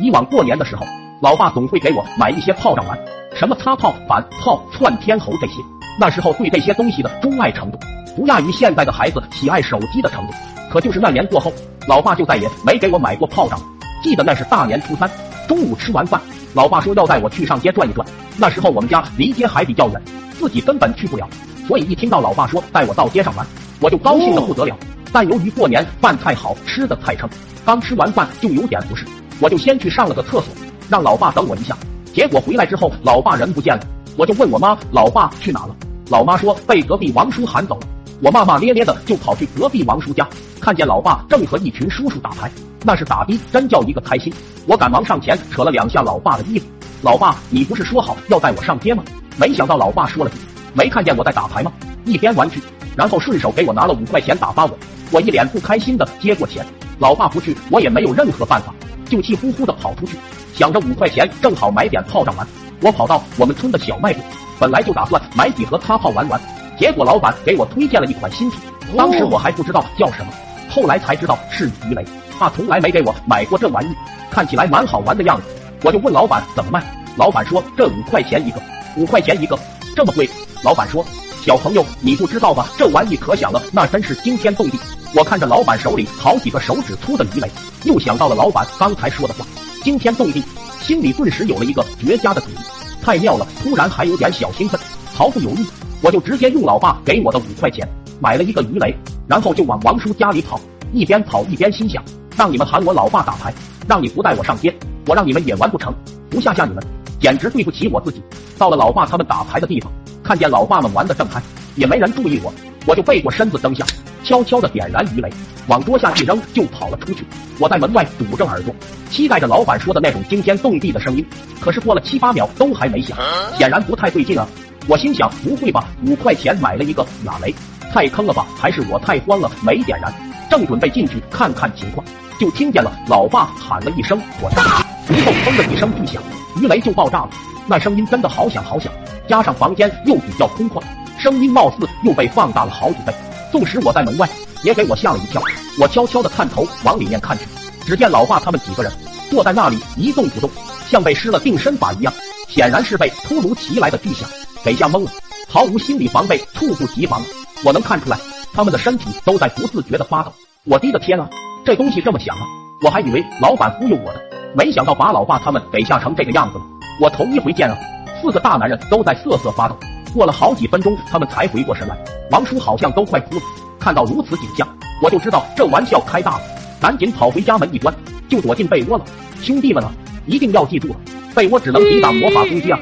以往过年的时候，老爸总会给我买一些炮仗玩，什么擦炮、反炮、窜天猴这些。那时候对这些东西的钟爱程度，不亚于现在的孩子喜爱手机的程度。可就是那年过后，老爸就再也没给我买过炮仗了。记得那是大年初三中午吃完饭，老爸说要带我去上街转一转。那时候我们家离街还比较远，自己根本去不了，所以一听到老爸说带我到街上玩，我就高兴的不得了。但由于过年饭菜好吃的太撑，刚吃完饭就有点不适，我就先去上了个厕所，让老爸等我一下。结果回来之后，老爸人不见了，我就问我妈，老爸去哪了？老妈说被隔壁王叔喊走了。我骂骂咧咧的就跑去隔壁王叔家，看见老爸正和一群叔叔打牌，那是打的真叫一个开心。我赶忙上前扯了两下老爸的衣服，老爸，你不是说好要带我上街吗？没想到老爸说了句，没看见我在打牌吗？一边玩去，然后顺手给我拿了五块钱打发我。我一脸不开心的接过钱，老爸不去，我也没有任何办法，就气呼呼的跑出去，想着五块钱正好买点炮仗玩。我跑到我们村的小卖部，本来就打算买几盒擦炮玩玩，结果老板给我推荐了一款新品，当时我还不知道叫什么，后来才知道是鱼雷。爸从来没给我买过这玩意，看起来蛮好玩的样子，我就问老板怎么卖，老板说这五块钱一个，五块钱一个，这么贵？老板说小朋友你不知道吧，这玩意可响了，那真是惊天动地。我看着老板手里好几个手指粗的鱼雷，又想到了老板刚才说的话，惊天动地，心里顿时有了一个绝佳的主意，太妙了！突然还有点小兴奋，毫不犹豫，我就直接用老爸给我的五块钱买了一个鱼雷，然后就往王叔家里跑，一边跑一边心想：让你们喊我老爸打牌，让你不带我上街，我让你们也玩不成，不吓吓你们，简直对不起我自己。到了老爸他们打牌的地方，看见老爸们玩的正嗨，也没人注意我，我就背过身子蹬下。悄悄地点燃鱼雷，往桌下一扔，就跑了出去。我在门外堵着耳朵，期待着老板说的那种惊天动地的声音。可是过了七八秒都还没响，显然不太对劲啊！我心想，不会吧，五块钱买了一个哑雷，太坑了吧？还是我太慌了没点燃？正准备进去看看情况，就听见了老爸喊了一声“火炸”，随后砰的一声巨响，鱼雷就爆炸了。那声音真的好响好响，加上房间又比较空旷，声音貌似又被放大了好几倍。纵使我在门外，也给我吓了一跳。我悄悄地探头往里面看去，只见老爸他们几个人坐在那里一动不动，像被施了定身法一样，显然是被突如其来的巨响给吓懵了，毫无心理防备，猝不及防。我能看出来，他们的身体都在不自觉地发抖。我的个天啊，这东西这么响啊！我还以为老板忽悠我的，没想到把老爸他们给吓成这个样子了。我头一回见啊，四个大男人都在瑟瑟发抖。过了好几分钟，他们才回过神来。王叔好像都快哭了，看到如此景象，我就知道这玩笑开大了，赶紧跑回家门一关，就躲进被窝了。兄弟们啊，一定要记住了，被窝只能抵挡魔法攻击啊！